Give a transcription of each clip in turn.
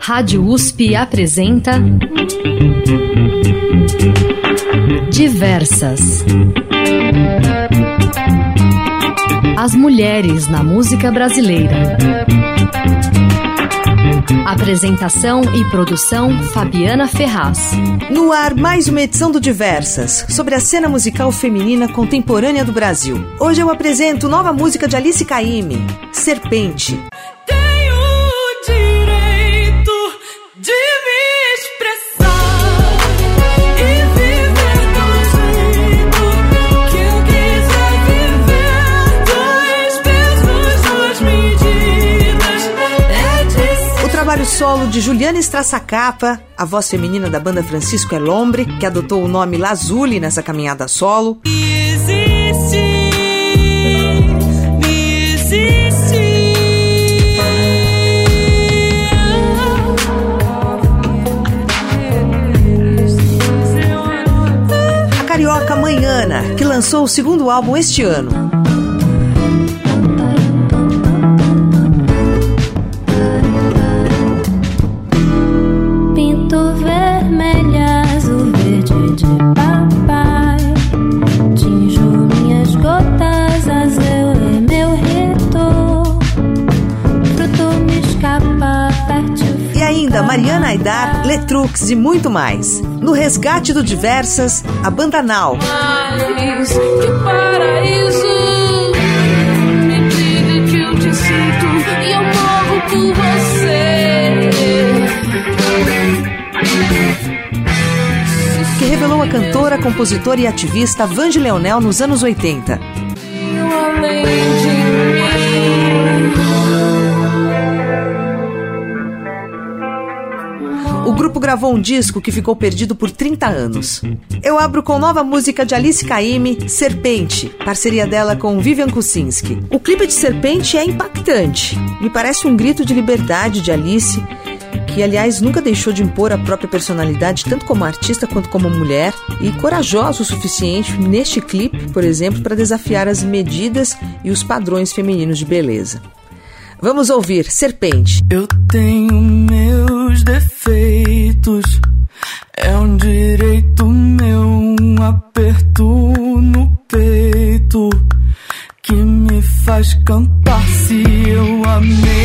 Rádio USP apresenta Diversas. As mulheres na música brasileira. Apresentação e produção Fabiana Ferraz. No ar, mais uma edição do Diversas, sobre a cena musical feminina contemporânea do Brasil. Hoje eu apresento nova música de Alice Caymmi, Serpente. Trabalho solo de Juliana Strassacapa, a voz feminina da banda Francisco Elombre, que adotou o nome Lazuli nessa caminhada solo. A carioca Manhana, que lançou o segundo álbum este ano. Aidar, Letrux e muito mais. No resgate do Diversas, a banda. Mas, que paraíso, me diga que eu te sinto e eu morro por você. Que revelou a cantora, compositora e ativista Vange Leonel nos anos 80. Gravou um disco que ficou perdido por 30 anos. Eu abro com nova música de Alice Caymmi, Serpente, parceria dela com Vivian Kucinski. O clipe de Serpente é impactante. Me parece um grito de liberdade de Alice, que aliás nunca deixou de impor a própria personalidade tanto como artista quanto como mulher e corajosa o suficiente neste clipe, por exemplo, para desafiar as medidas e os padrões femininos de beleza. Vamos ouvir Serpente. Eu tenho meus defeitos. É um direito meu, um aperto no peito que me faz cantar se eu amei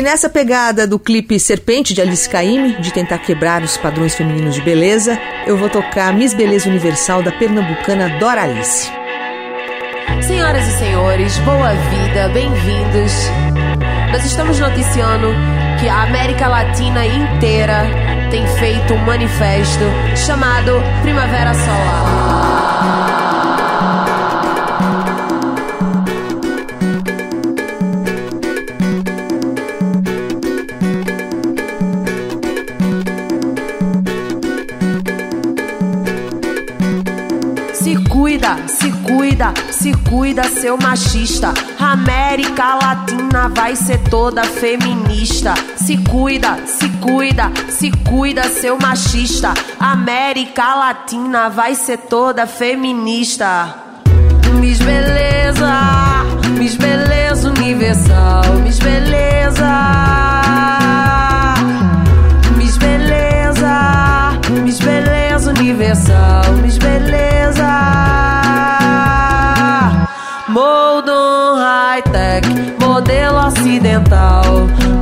E nessa pegada do clipe Serpente de Alice Caymmi, de tentar quebrar os padrões femininos de beleza, eu vou tocar Miss Beleza Universal da pernambucana Dora Alice. Senhoras e senhores, boa vida, bem-vindos. Nós estamos noticiando que a América Latina inteira tem feito um manifesto chamado Primavera Solar. Cuida, se cuida, se cuida, seu machista. América Latina vai ser toda feminista. Se cuida, se cuida, se cuida, seu machista. América Latina vai ser toda feminista. Miss Beleza, Miss Beleza Universal, Miss Beleza. Miss Beleza, Miss Beleza Universal, Miss Beleza.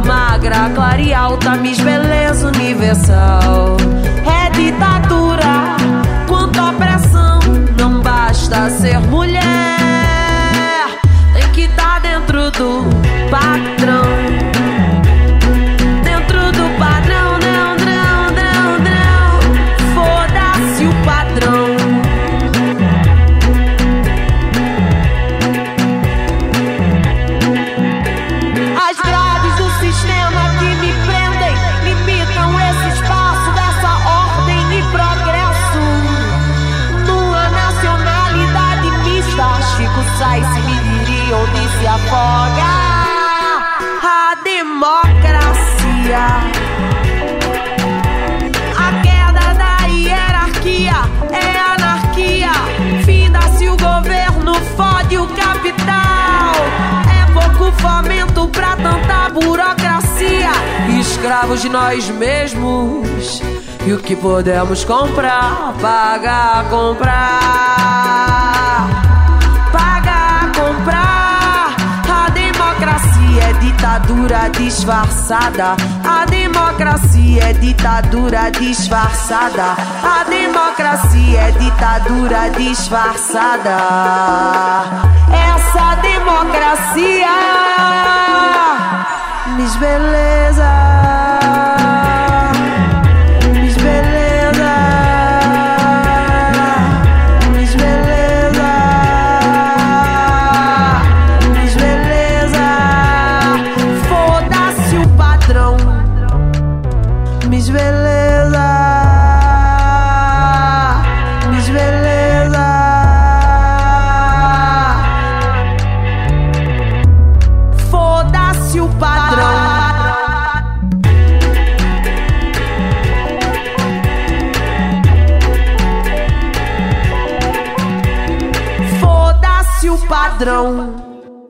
Magra, clara e alta, Miss Beleza Universal. Burocracia. Escravos de nós mesmos. E o que podemos comprar, pagar, comprar. Pagar, comprar. A democracia é ditadura disfarçada. A democracia é ditadura disfarçada. A democracia é ditadura disfarçada. Essa democracia, Miss Beleza.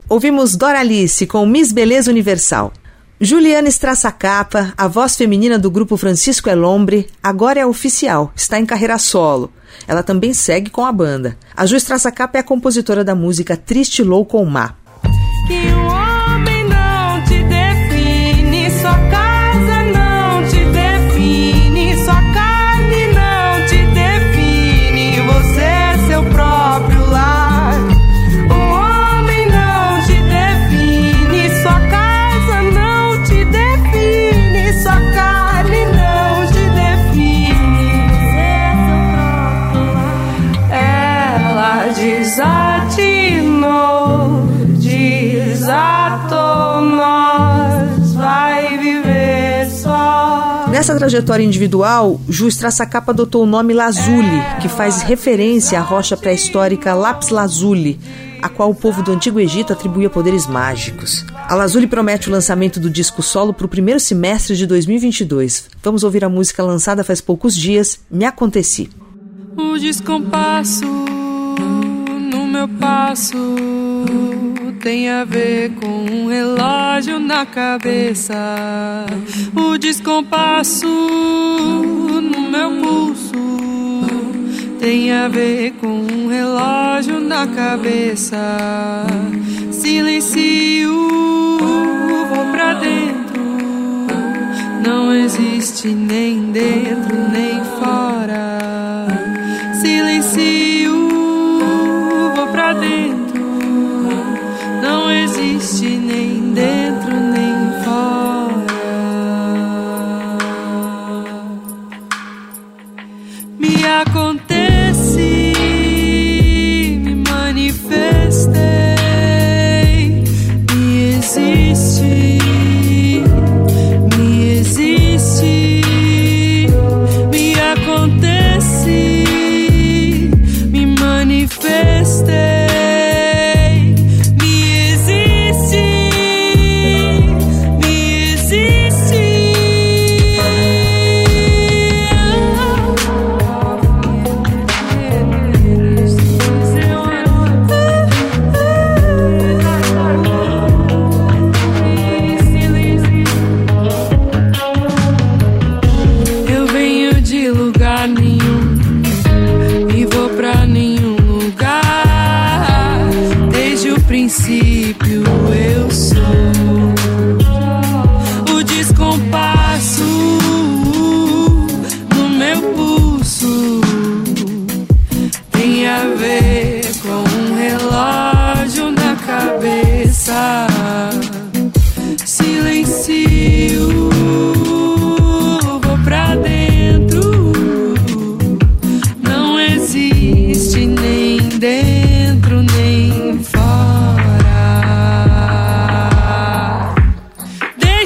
Ouvimos Doralice com Miss Beleza Universal. Juliana Strassacapa, a voz feminina do grupo Francisco Elombre, agora é oficial, está em carreira solo. Ela também segue com a banda. A Ju Strassacapa é a compositora da música Triste Louco Má. Trajetória individual, Ju Strassacapa adotou o nome Lazuli, que faz referência à rocha pré-histórica Lapis Lazuli, a qual o povo do Antigo Egito atribuía poderes mágicos. A Lazuli promete o lançamento do disco solo para o primeiro semestre de 2022. Vamos ouvir a música lançada faz poucos dias, Me Aconteci. O descompasso no meu passo tem a ver com um relógio na cabeça. O descompasso no meu pulso tem a ver com um relógio na cabeça. Silencio, vou pra dentro. Não existe nem dentro nem fora.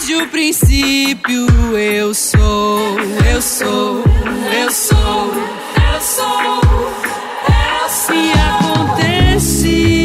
Desde o princípio eu sou, eu sou, eu sou, eu sou, eu sou. E acontece.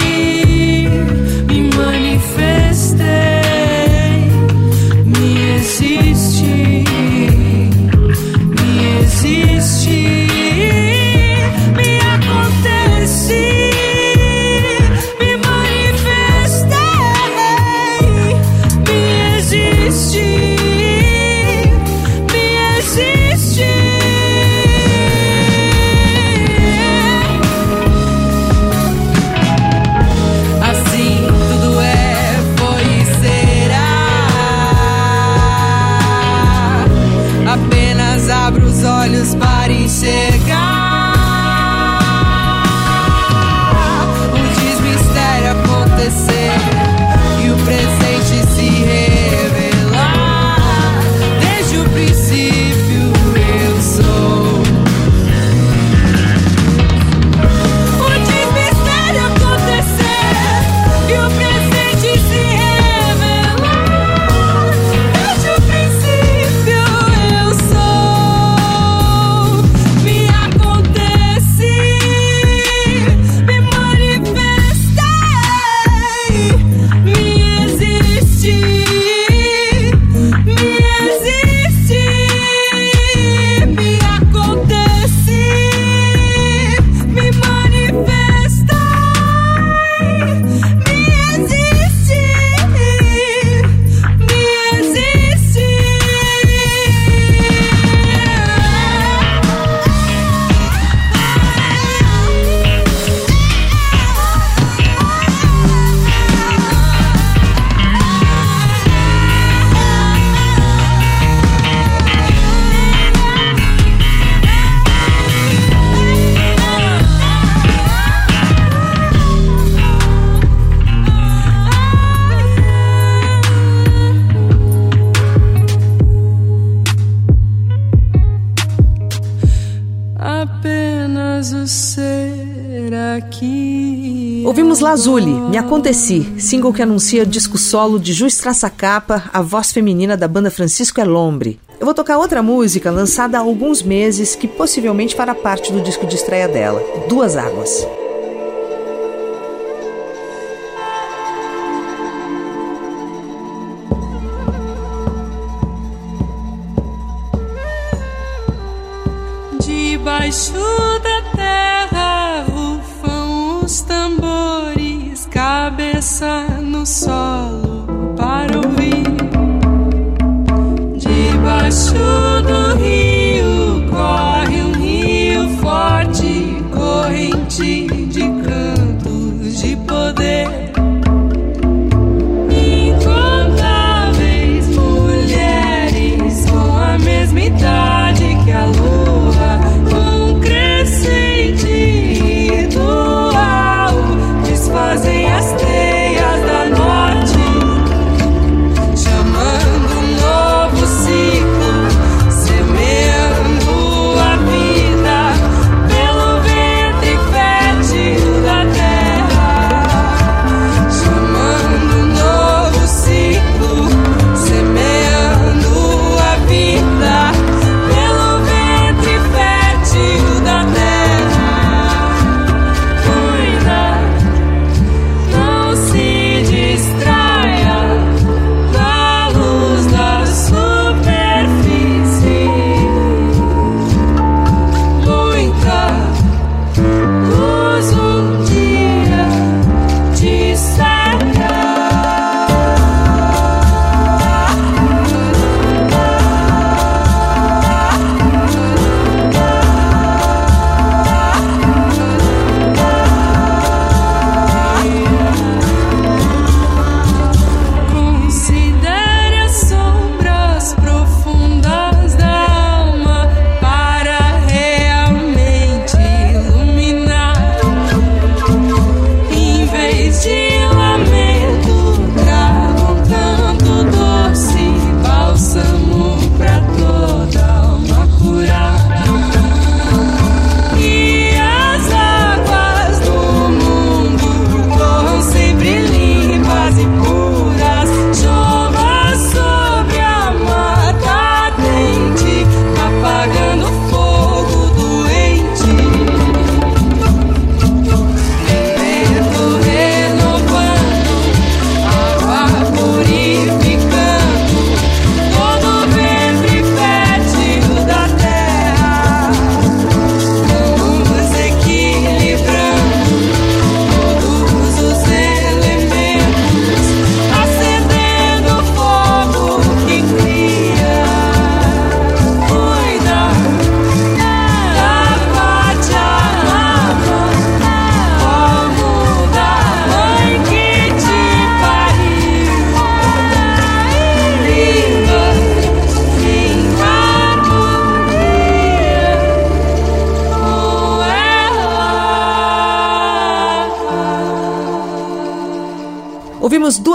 Ouvimos Lazuli, Me Aconteci, single que anuncia disco solo de Ju Estraça Capa, a voz feminina da banda Francisco Elombre. Eu vou tocar outra música lançada há alguns meses que possivelmente fará parte do disco de estreia dela, Duas Águas. Debaixo saw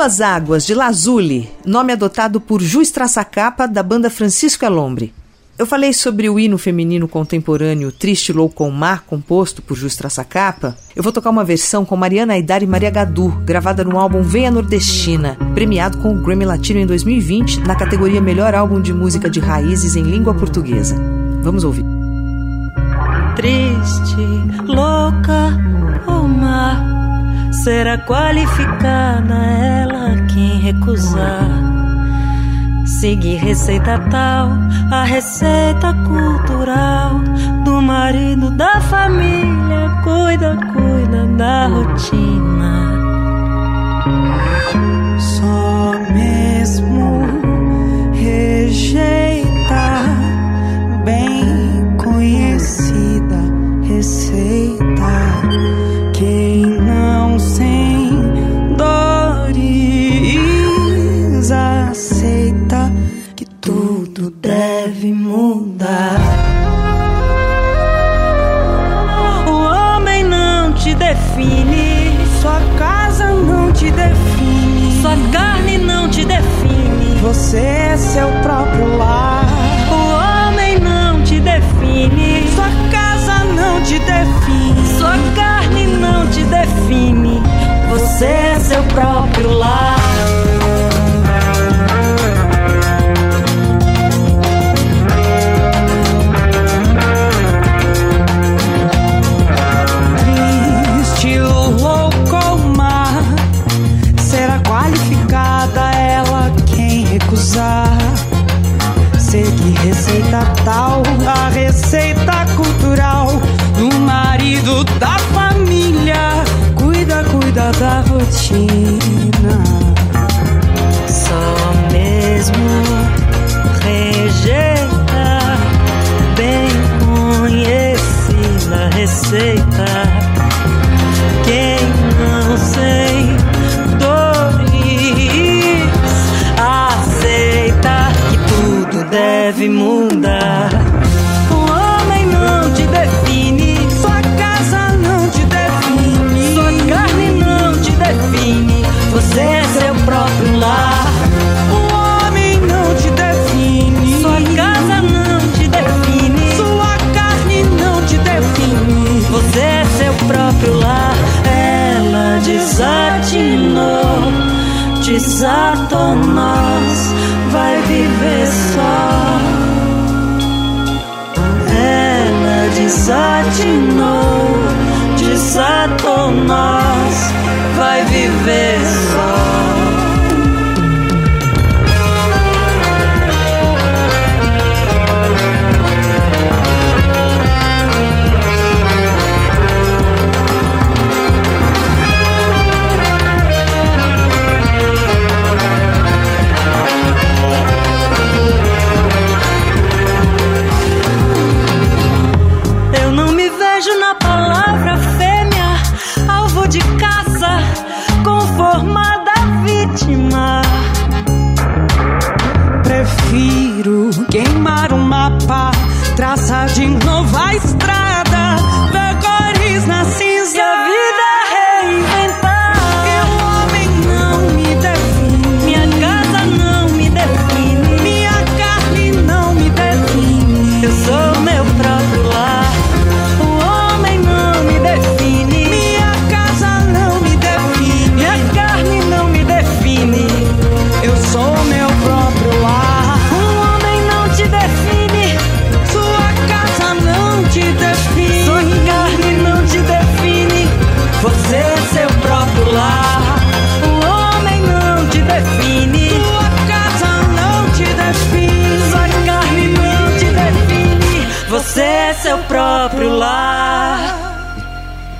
Duas Águas, de Lazuli, nome adotado por Ju Traçacapa, da banda Francisco Elombre. Eu falei sobre o hino feminino contemporâneo Triste Loucom Mar, composto por Justra Sacapa. Eu vou tocar uma versão com Mariana Aidar e Maria Gadu, gravada no álbum Venha Nordestina, premiado com o Grammy Latino em 2020 na categoria Melhor Álbum de Música de Raízes em Língua Portuguesa. Vamos ouvir. Triste, louca, o mar será qualificada ela quem recusar Seguir receita tal, a receita cultural do marido da família. Cuida, cuida da rotina.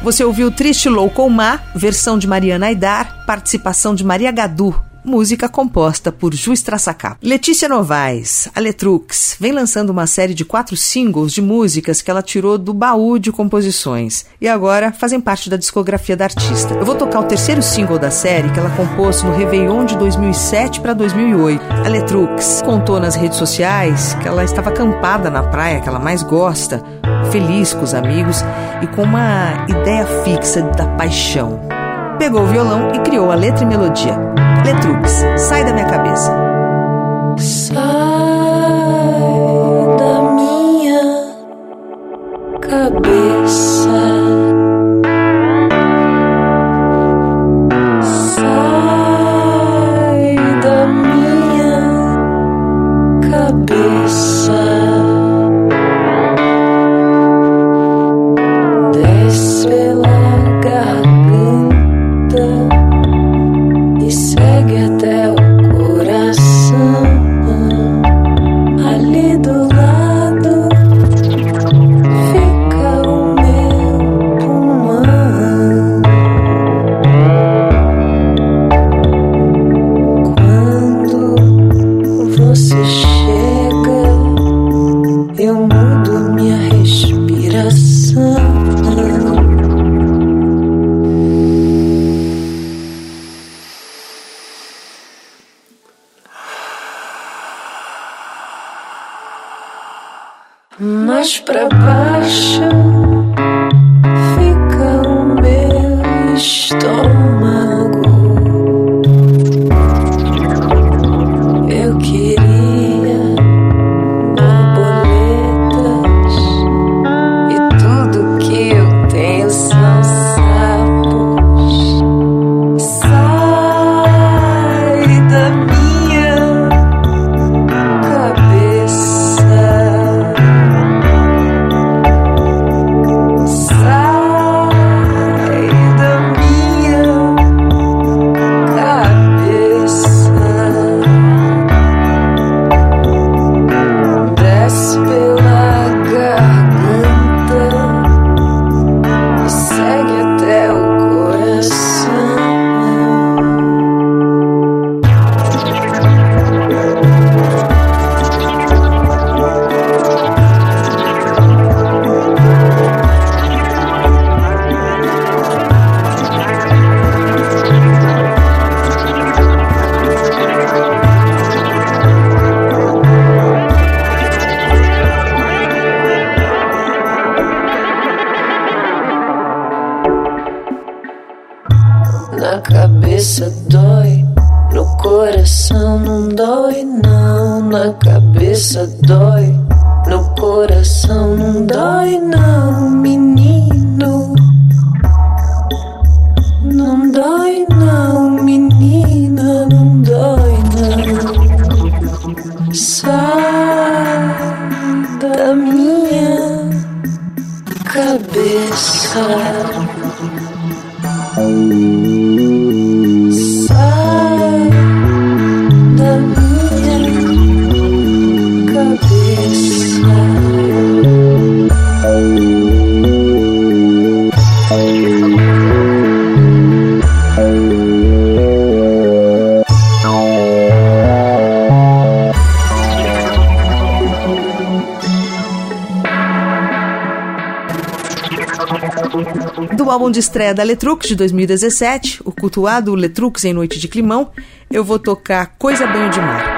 Você ouviu Triste Louco Má, versão de Mariana Aidar, participação de Maria Gadu, música composta por Ju Strassacap. Letícia Novaes, a Letrux, vem lançando uma série de quatro singles de músicas que ela tirou do baú de composições e agora fazem parte da discografia da artista. Eu vou tocar o terceiro single da série que ela compôs no Réveillon de 2007 para 2008. A Letrux contou nas redes sociais que ela estava acampada na praia que ela mais gosta, feliz com os amigos e com uma ideia fixa da paixão pegou o violão e criou a letra e melodia. Letrux, sai da minha cabeça. Sai da minha cabeça. de estreia da Letrux de 2017, o cultuado Letrux em Noite de Climão, eu vou tocar Coisa Banho de Mar.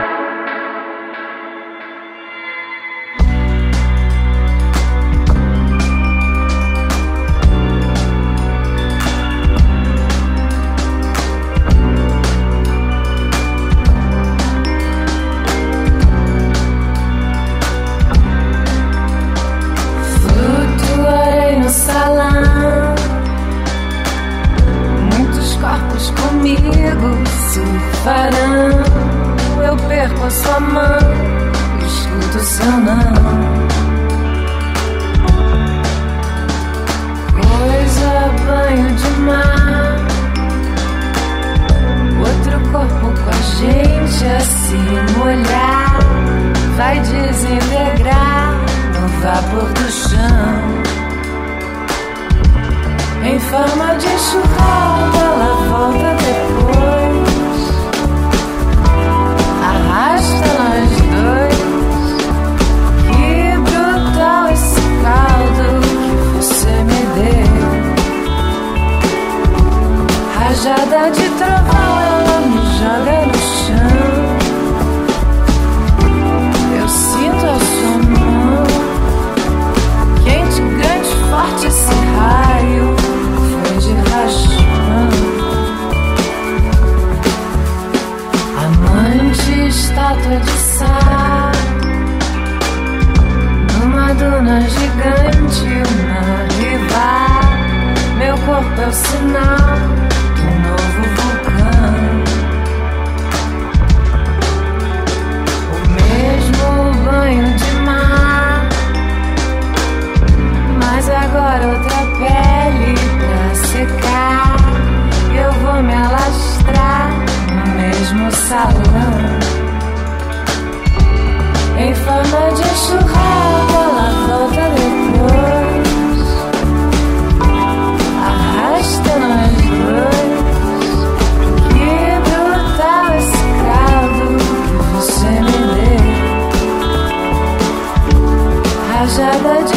estátua de sal. Numa duna gigante, uma rival. Meu corpo é o sinal do novo vulcão. O mesmo banho de mar. Mas agora outra pele pra secar. Eu vou me alastrar no mesmo salão. Forma de enxurrada, lá volta depois. Arrastando as duas. Que brutal esse caldo que você me deu. Rajada de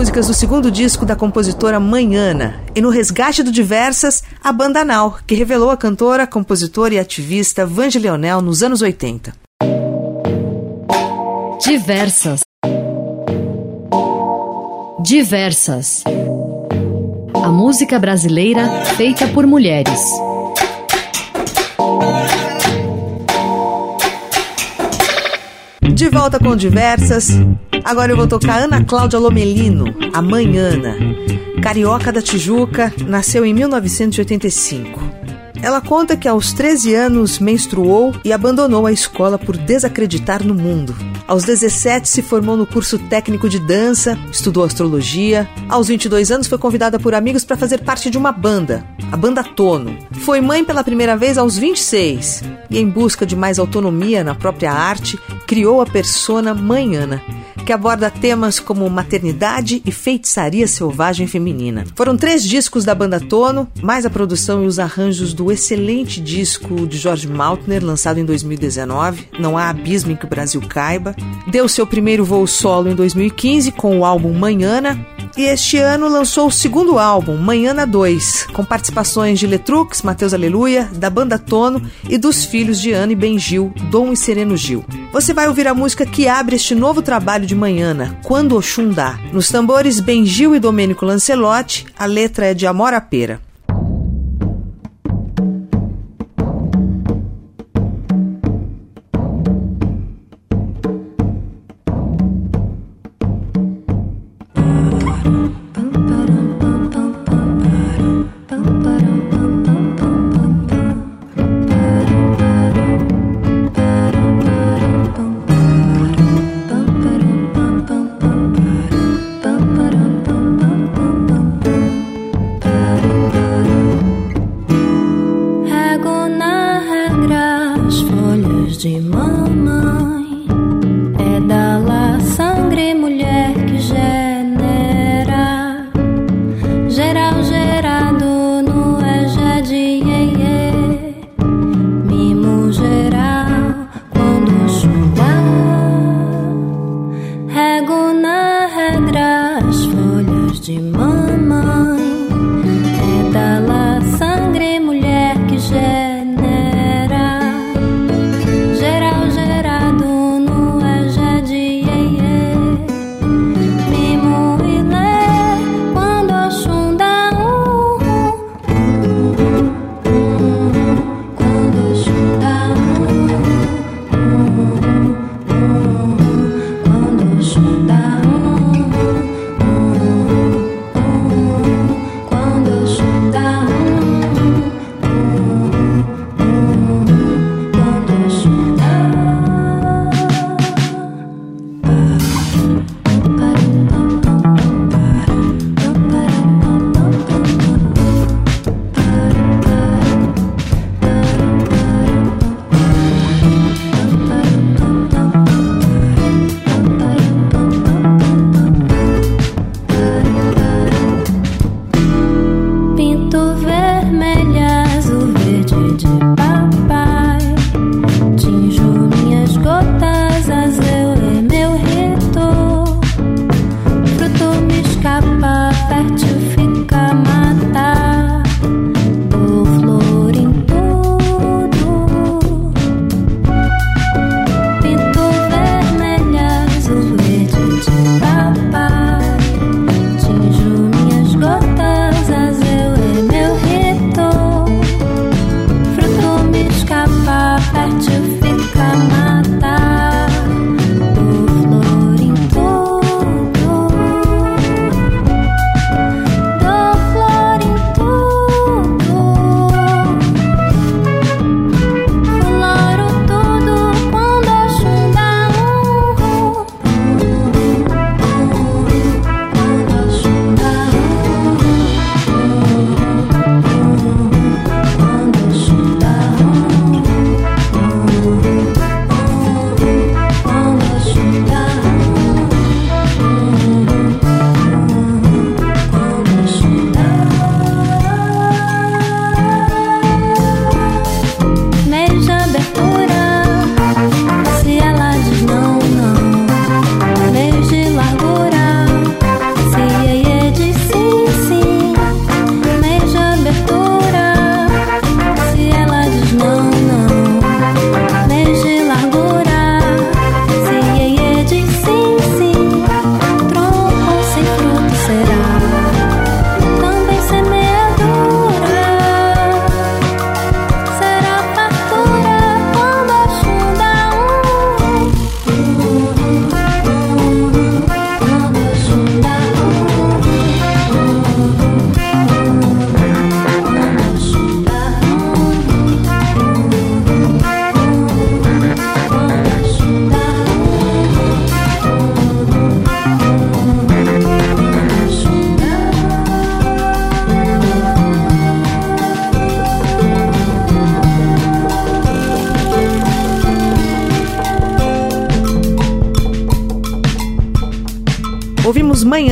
músicas do segundo disco da compositora Manhana. E no Resgate do Diversas, a banda Nau, que revelou a cantora, compositora e ativista Vange Leonel nos anos 80. Diversas. Diversas. A música brasileira feita por mulheres. De volta com diversas. Agora eu vou tocar Ana Cláudia Lomelino, a mãe Ana. Carioca da Tijuca, nasceu em 1985. Ela conta que aos 13 anos menstruou e abandonou a escola por desacreditar no mundo. Aos 17 se formou no curso técnico de dança, estudou astrologia. Aos 22 anos foi convidada por amigos para fazer parte de uma banda, a Banda Tono. Foi mãe pela primeira vez aos 26 e em busca de mais autonomia na própria arte, criou a persona Mãe Ana, que aborda temas como maternidade e feitiçaria selvagem feminina. Foram três discos da banda Tono, mais a produção e os arranjos do excelente disco de George Maltner, lançado em 2019, Não Há Abismo em que o Brasil Caiba. Deu seu primeiro voo solo em 2015 com o álbum Manhana, e este ano lançou o segundo álbum, Manhana 2, com participações de Letrux, Mateus Aleluia, da banda Tono e dos filhos de Ana e Ben Gil, Dom e Sereno Gil. Você vai ouvir a música que abre este novo trabalho de Manhana, Quando Oxum Dá. Nos tambores, Ben Gil e Domênico Lancelotti, a letra é de Amora Pera.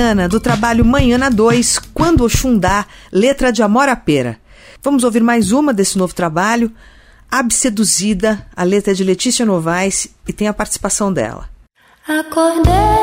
Mariana, do trabalho Manhana 2, Quando Oxundá, letra de Amora Pera. Vamos ouvir mais uma desse novo trabalho, Abseduzida, a letra é de Letícia Novaes e tem a participação dela. Acordei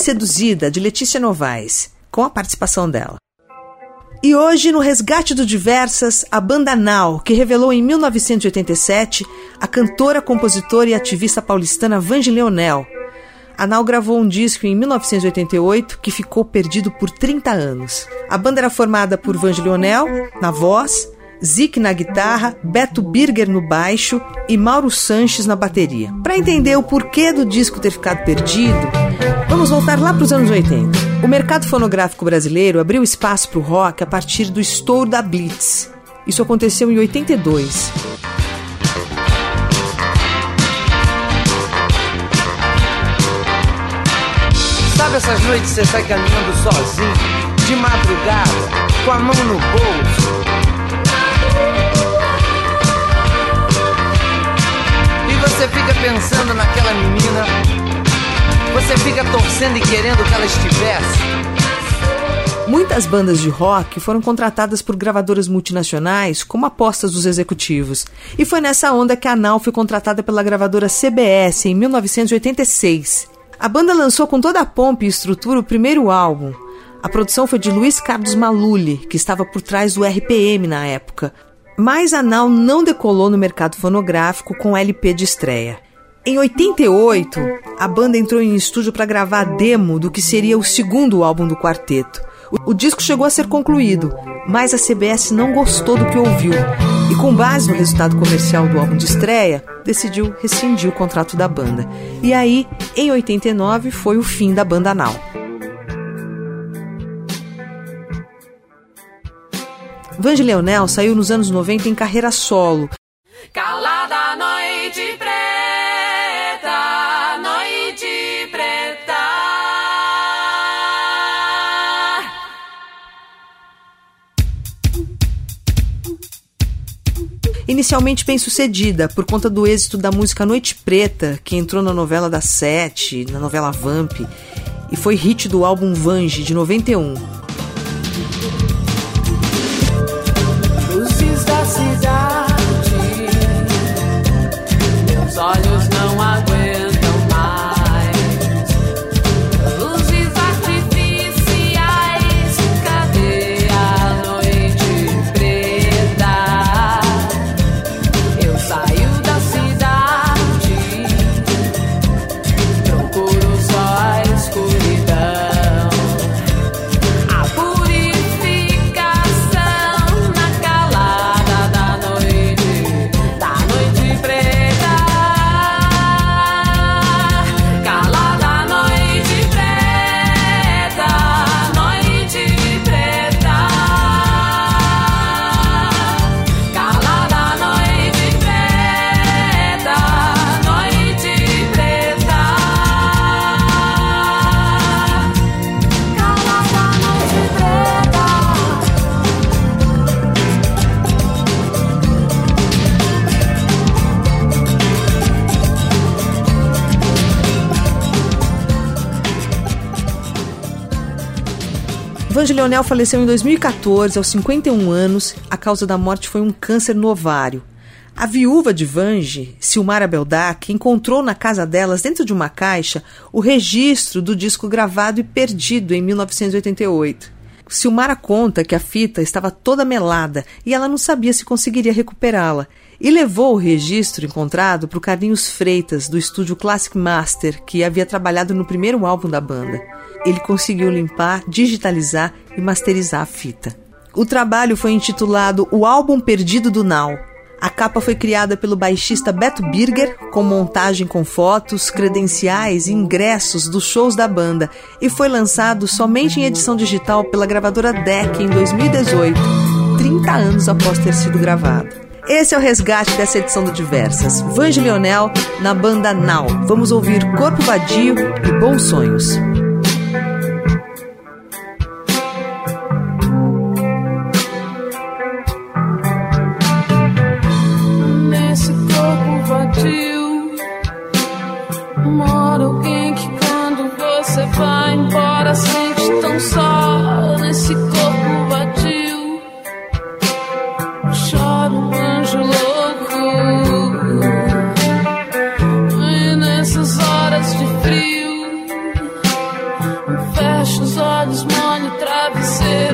Seduzida, de Letícia Novaes, com a participação dela. E hoje, no resgate do Diversas, a banda Nau, que revelou em 1987 a cantora, compositora e ativista paulistana Vange Leonel. A Nau gravou um disco em 1988 que ficou perdido por 30 anos. A banda era formada por Vange Leonel, na voz, Zic na guitarra, Beto Birger no baixo e Mauro Sanches na bateria. Para entender o porquê do disco ter ficado perdido, Vamos voltar lá para os anos 80. O mercado fonográfico brasileiro abriu espaço para o rock a partir do estouro da Blitz. Isso aconteceu em 82. Sabe essas noites você sai caminhando sozinho, de madrugada, com a mão no bolso? E você fica pensando naquela menina você fica torcendo e querendo que ela estivesse. Muitas bandas de rock foram contratadas por gravadoras multinacionais como apostas dos executivos. E foi nessa onda que a Nau foi contratada pela gravadora CBS em 1986. A banda lançou com toda a pompa e estrutura o primeiro álbum. A produção foi de Luiz Carlos Maluli, que estava por trás do RPM na época. Mas a Nau não decolou no mercado fonográfico com LP de estreia. Em 88, a banda entrou em estúdio para gravar a demo do que seria o segundo álbum do quarteto. O, disco chegou a ser concluído, mas a CBS não gostou do que ouviu e, com base no resultado comercial do álbum de estreia, decidiu rescindir o contrato da banda. E aí, em 89, foi o fim da banda Now. Vange Leonel saiu nos anos 90 em carreira solo. Calada noite preta, Inicialmente bem sucedida, por conta do êxito da música Noite Preta, que entrou na novela da Sete, na novela Vamp, e foi hit do álbum Vange, de 91. Leonel faleceu em 2014, aos 51 anos. A causa da morte foi um câncer no ovário. A viúva de Vange, Silmara Beldac, encontrou na casa delas, dentro de uma caixa, o registro do disco gravado e perdido em 1988. Silmara conta que a fita estava toda melada e ela não sabia se conseguiria recuperá-la. E levou o registro encontrado para o Carlinhos Freitas, do estúdio Classic Master, que havia trabalhado no primeiro álbum da banda. Ele conseguiu limpar, digitalizar e masterizar a fita. O trabalho foi intitulado O Álbum Perdido do Now. A capa foi criada pelo baixista Beto Birger, com montagem com fotos, credenciais e ingressos dos shows da banda, e foi lançado somente em edição digital pela gravadora DEC em 2018, 30 anos após ter sido gravado. Esse é o resgate dessa edição do Diversas. Vange Leonel na banda Now. Vamos ouvir Corpo Vadio e Bons Sonhos. Nesse corpo vadio mora alguém que quando você vai embora sente tão só olhos, molho o travesseiro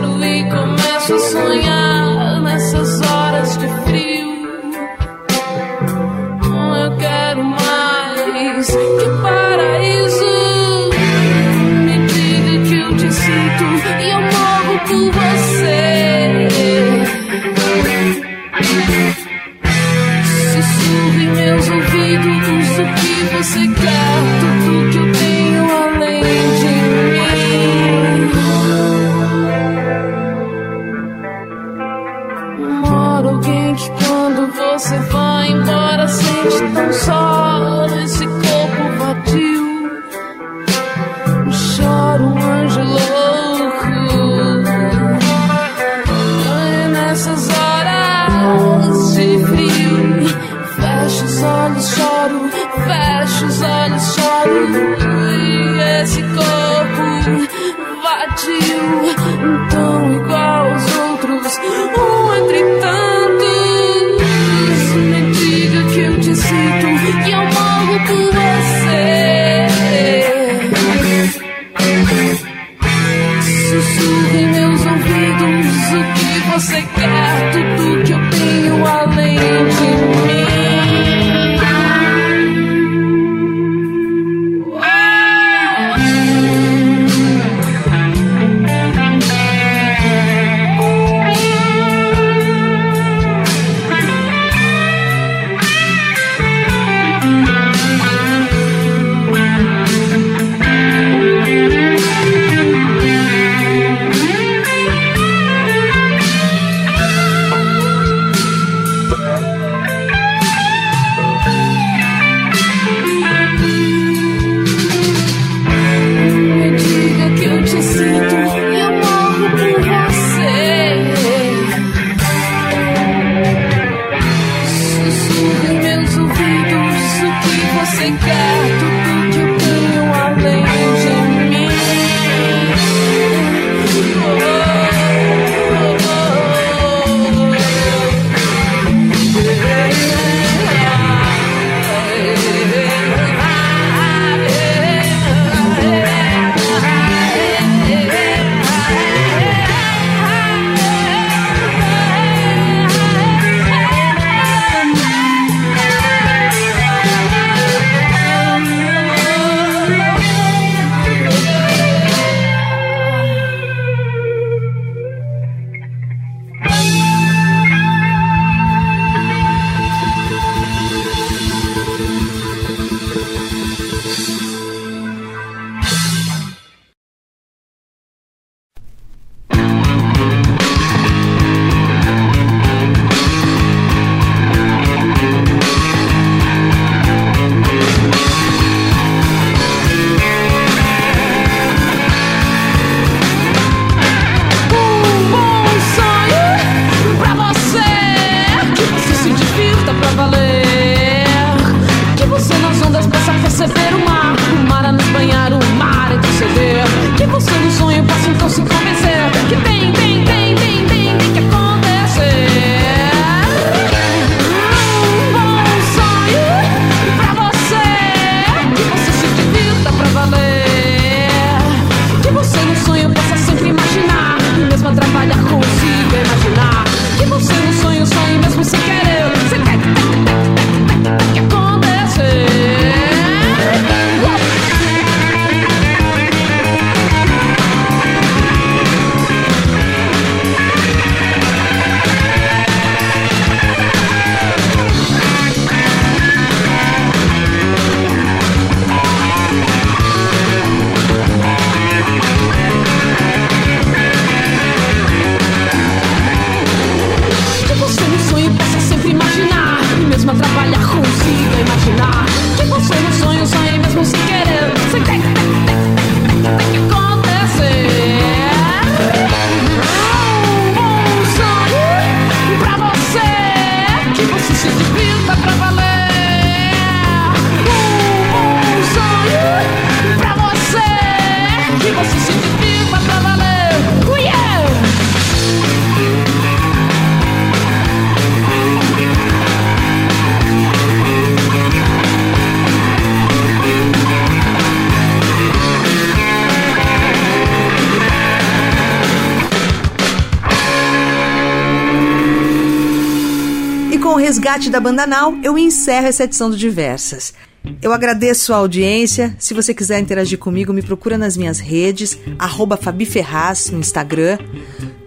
resgate da Banda Now, eu encerro essa edição do Diversas. Eu agradeço a audiência. Se você quiser interagir comigo, me procura nas minhas redes, arroba Fabi Ferraz no Instagram.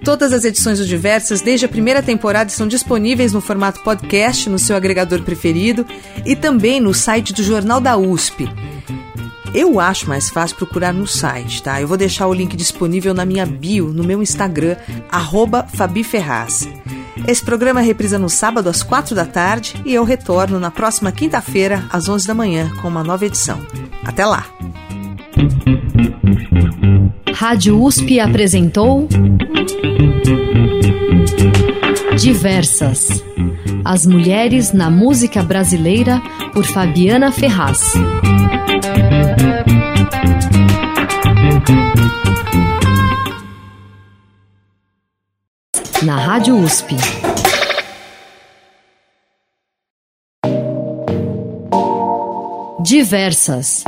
Todas as edições do Diversas, desde a primeira temporada, estão disponíveis no formato podcast no seu agregador preferido e também no site do Jornal da USP. Eu acho mais fácil procurar no site, tá? Eu vou deixar o link disponível na minha bio, no meu Instagram, arroba Fabi Ferraz. Esse programa reprisa no sábado às quatro da tarde e eu retorno na próxima quinta-feira, às onze da manhã, com uma nova edição. Até lá! Rádio USP apresentou Diversas. As mulheres na música brasileira por Fabiana Ferraz. Na Rádio USP. Diversas.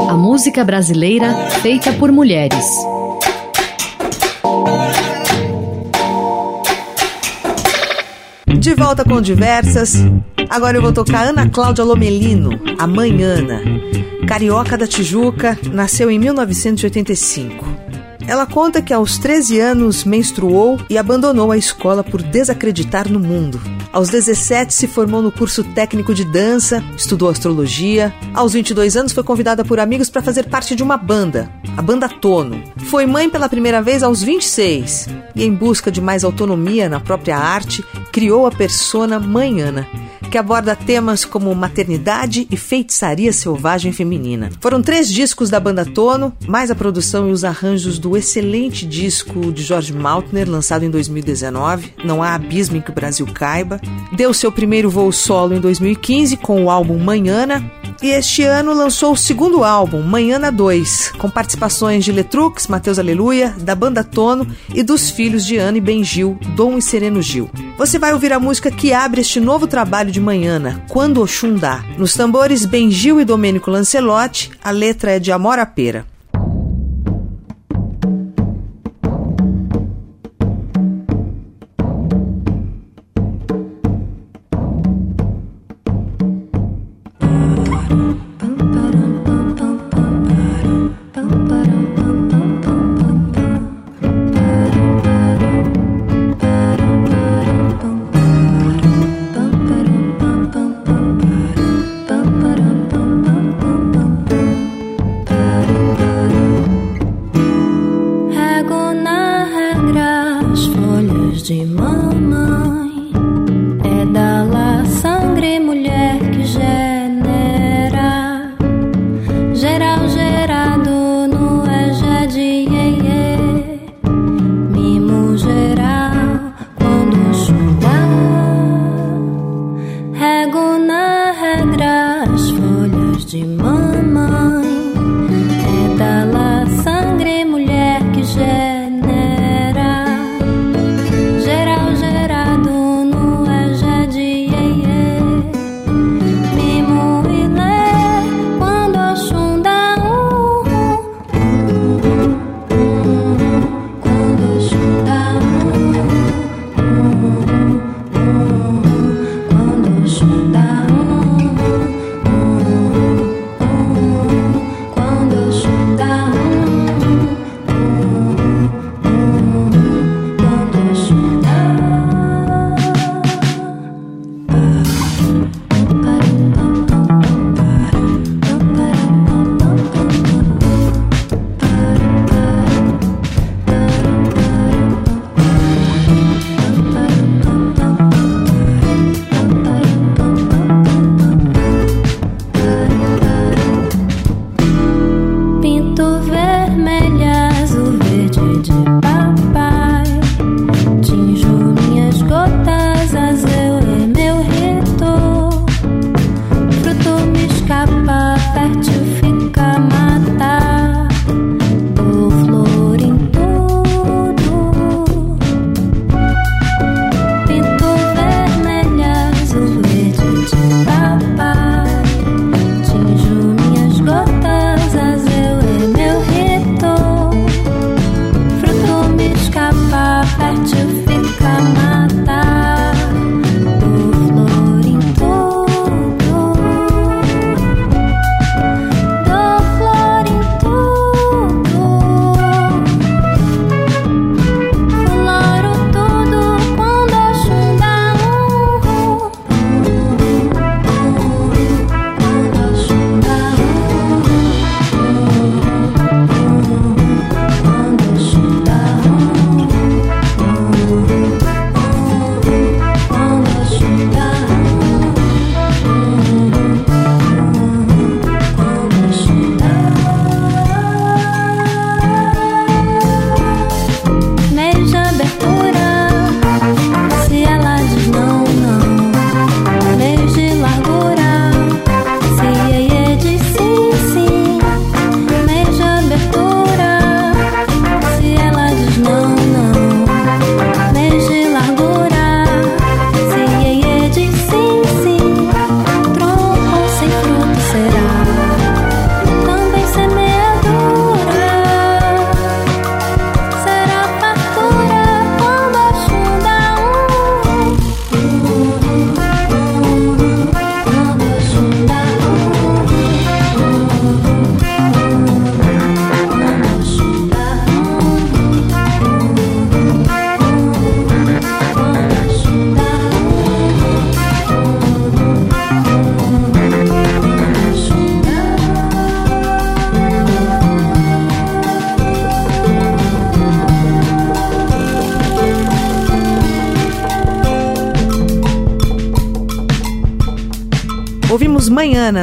A música brasileira feita por mulheres. De volta com diversas. Agora eu vou tocar Ana Cláudia Lomelino, a mãe Ana. Carioca da Tijuca, nasceu em 1985. Ela conta que aos 13 anos menstruou e abandonou a escola por desacreditar no mundo. Aos 17 se formou no curso técnico de dança, estudou astrologia. Aos 22 anos foi convidada por amigos para fazer parte de uma banda, a Banda Tono. Foi mãe pela primeira vez aos 26 e em busca de mais autonomia na própria arte, criou a persona Mãe Ana que aborda temas como maternidade e feitiçaria selvagem feminina. Foram três discos da banda Tono, mais a produção e os arranjos do excelente disco de George Maltner, lançado em 2019, Não Há Abismo em que o Brasil Caiba. Deu seu primeiro voo solo em 2015 com o álbum Manhana, e este ano lançou o segundo álbum, Manhana 2, com participações de Letrux, Mateus Aleluia, da banda Tono e dos filhos de Ana e Ben Gil, Dom e Sereno Gil. Você vai ouvir a música que abre este novo trabalho de Manhana, Quando Oxum Dá. Nos tambores, Ben Gil e Domênico Lancelotti, a letra é de Amora Pera.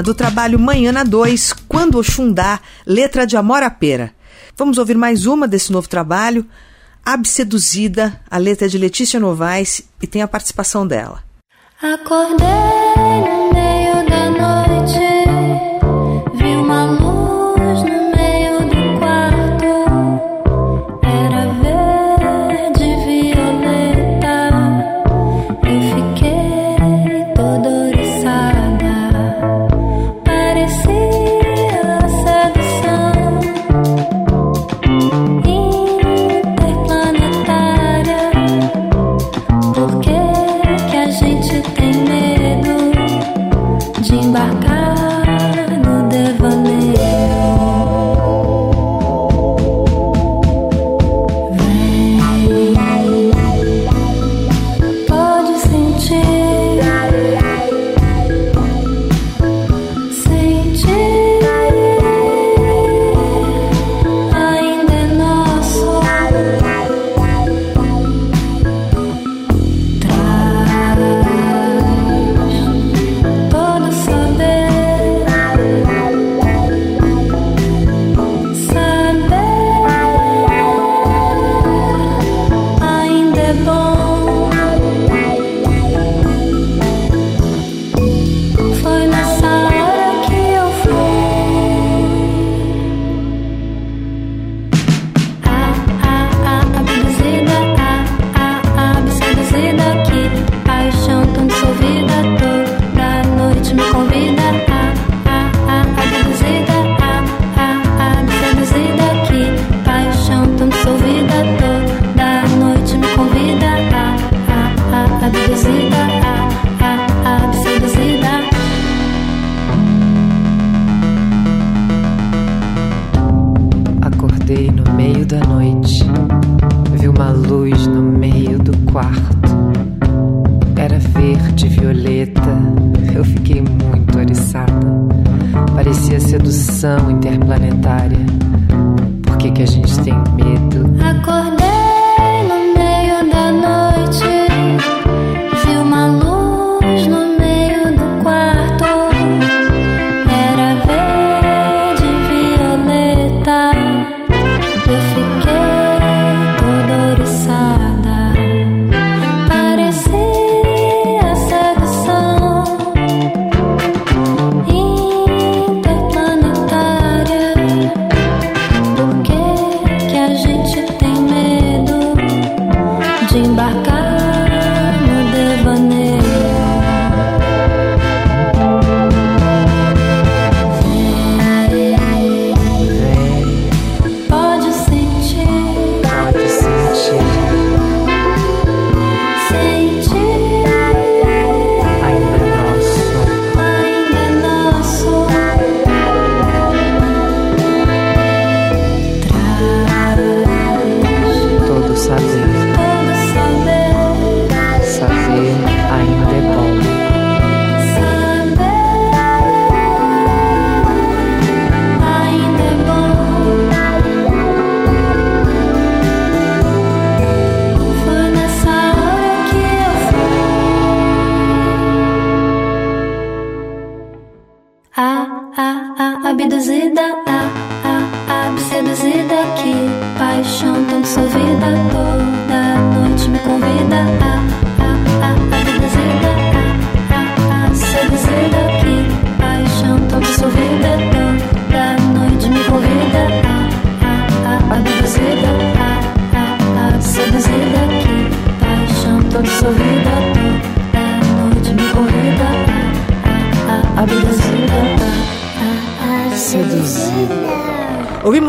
Do trabalho Manhana 2, Quando Oxundá, letra de Amora Pera. Vamos ouvir mais uma desse novo trabalho, Abseduzida, a letra é de Letícia Novaes e tem a participação dela. Acordei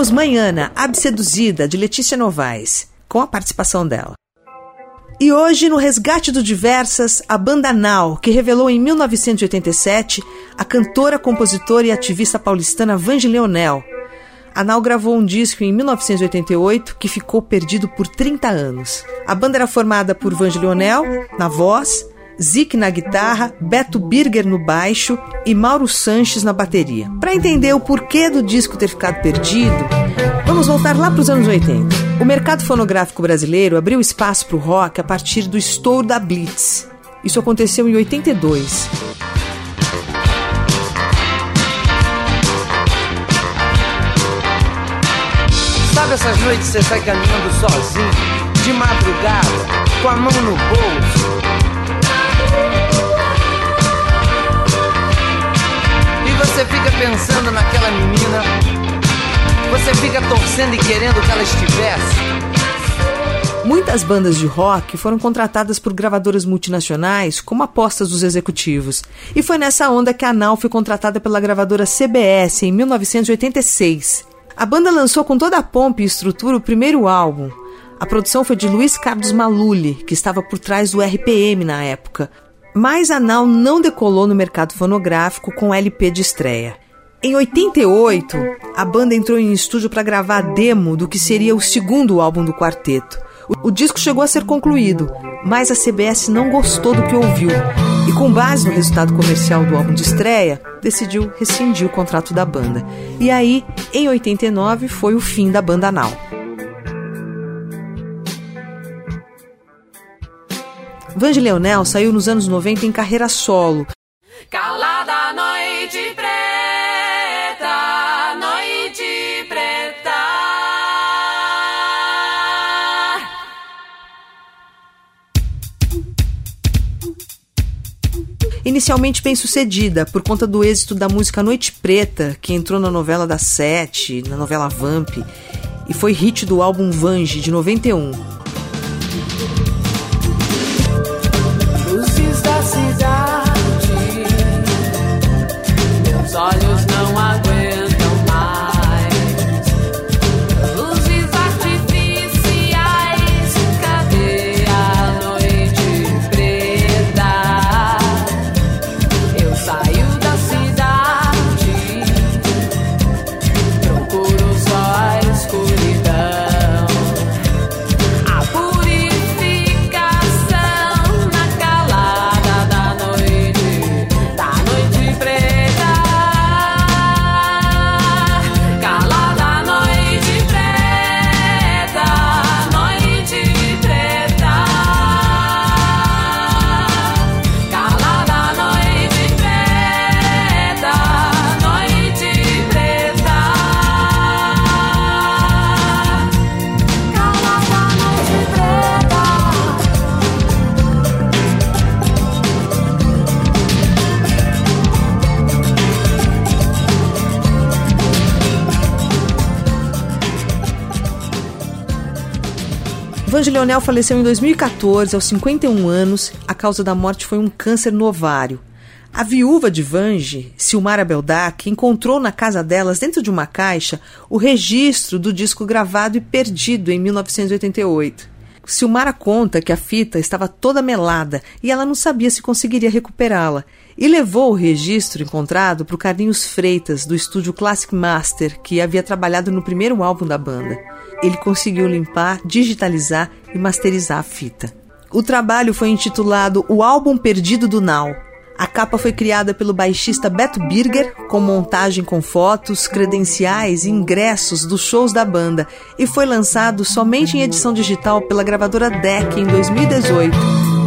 Ouvimos Manhana, Abseduzida, de Letícia Novaes, com a participação dela. E hoje, no Resgate do Diversas, a banda Nau, que revelou em 1987 a cantora, compositora e ativista paulistana Vange Leonel. A Nau gravou um disco em 1988 que ficou perdido por 30 anos. A banda era formada por Vange Leonel, na voz, Zic na guitarra, Beto Birger no baixo e Mauro Sanches na bateria. Para entender o porquê do disco ter ficado perdido, vamos voltar lá para os anos 80. O mercado fonográfico brasileiro abriu espaço para o rock a partir do estouro da Blitz. Isso aconteceu em 82. Sabe essas noites que você sai caminhando sozinho, de madrugada, com a mão no bolso? Você fica pensando naquela menina, você fica torcendo e querendo que ela estivesse. Muitas bandas de rock foram contratadas por gravadoras multinacionais como apostas dos executivos. E foi nessa onda que a Nau foi contratada pela gravadora CBS em 1986. A banda lançou com toda a pompa e estrutura o primeiro álbum. A produção foi de Luiz Carlos Maluli, que estava por trás do RPM na época. Mas a Nau não decolou no mercado fonográfico com LP de estreia. Em 88, a banda entrou em estúdio para gravar a demo do que seria o segundo álbum do quarteto. O, o disco chegou a ser concluído, mas a CBS não gostou do que ouviu e, com base no resultado comercial do álbum de estreia, decidiu rescindir o contrato da banda. E aí, em 89, foi o fim da banda Now. Vange Leonel saiu nos anos 90 em carreira solo. Calada noite preta, noite preta. Inicialmente bem sucedida, por conta do êxito da música Noite Preta, que entrou na novela da Sete, na novela Vamp, e foi hit do álbum Vange, de 91. Leonel faleceu em 2014, aos 51 anos. A causa da morte foi um câncer no ovário. A viúva de Vange, Silmara Beldac, encontrou na casa delas, dentro de uma caixa, o registro do disco gravado e perdido em 1988. Silmara conta que a fita estava toda melada e ela não sabia se conseguiria recuperá-la. E levou o registro encontrado para o Carlinhos Freitas, do estúdio Classic Master, que havia trabalhado no primeiro álbum da banda. Ele conseguiu limpar, digitalizar e masterizar a fita. O trabalho foi intitulado O Álbum Perdido do Now. A capa foi criada pelo baixista Beto Birger, com montagem com fotos, credenciais e ingressos dos shows da banda, e foi lançado somente em edição digital pela gravadora DEC em 2018,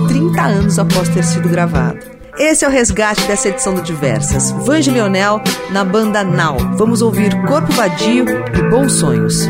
30 anos após ter sido gravado. Esse é o resgate dessa edição do Diversas. Vange Leonel na banda Now. Vamos ouvir Corpo Vadio e Bons Sonhos.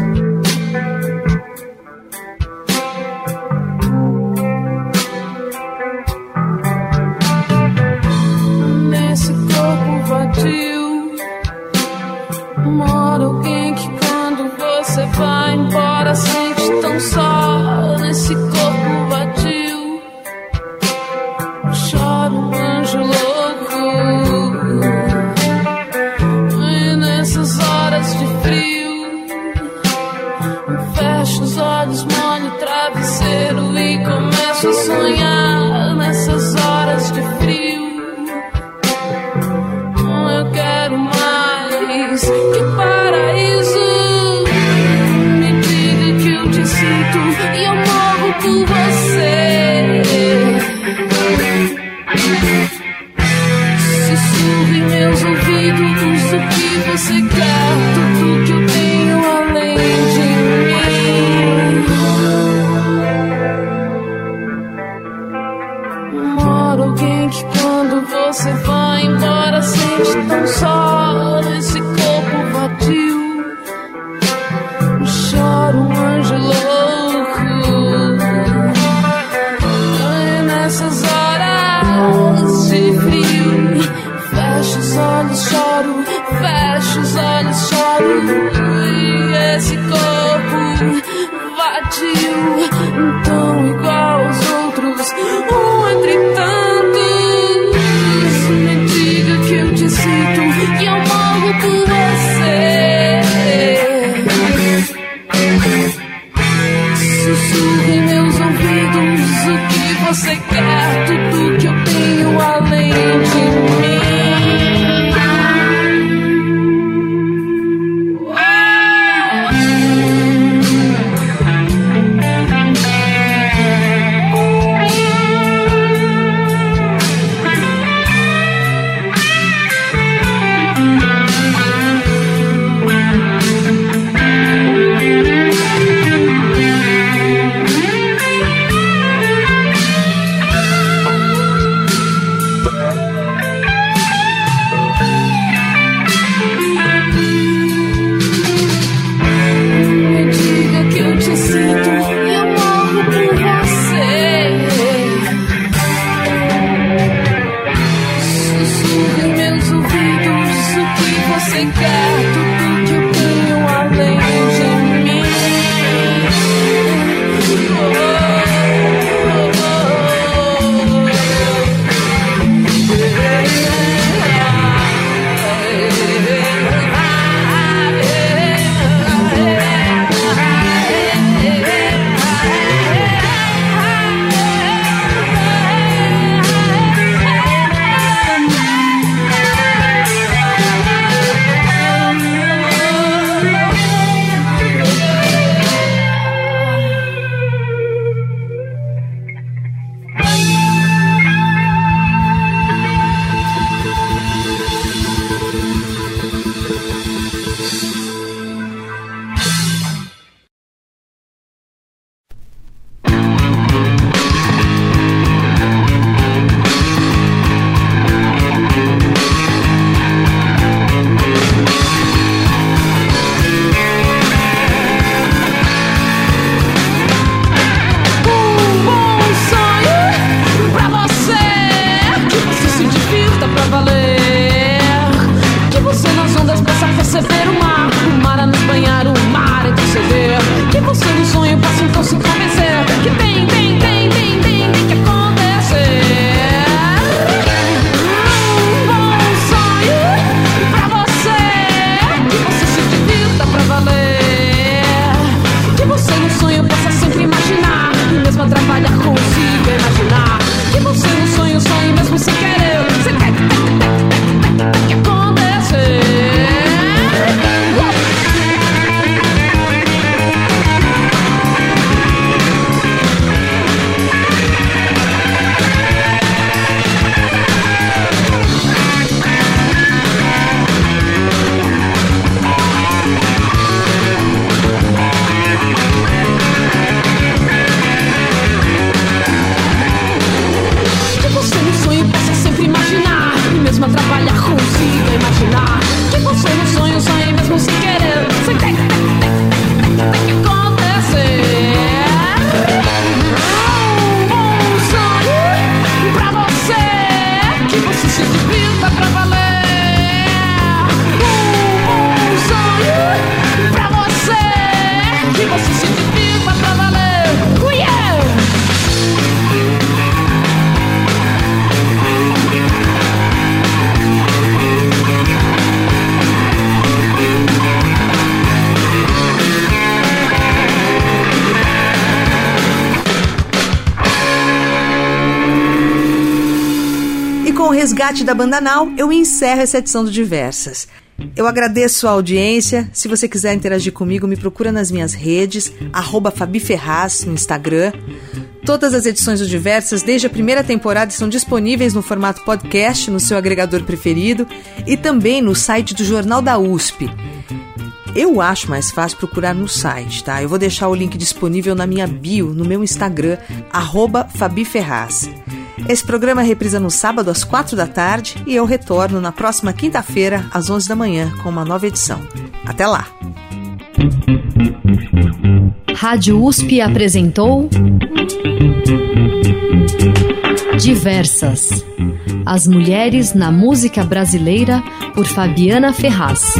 Resgate da Banda Now, eu encerro essa edição do Diversas. Eu agradeço a audiência. Se você quiser interagir comigo, me procura nas minhas redes, arroba Fabi Ferraz no Instagram. Todas as edições do Diversas, desde a primeira temporada, estão disponíveis no formato podcast, no seu agregador preferido, e também no site do Jornal da USP. Eu acho mais fácil procurar no site, tá? Eu vou deixar o link disponível na minha bio, no meu Instagram, arroba Fabi Ferraz. Esse programa reprisa no sábado às quatro da tarde e eu retorno na próxima quinta-feira, às onze da manhã, com uma nova edição. Até lá! Rádio USP apresentou Diversas. As Mulheres na Música Brasileira, por Fabiana Ferraz.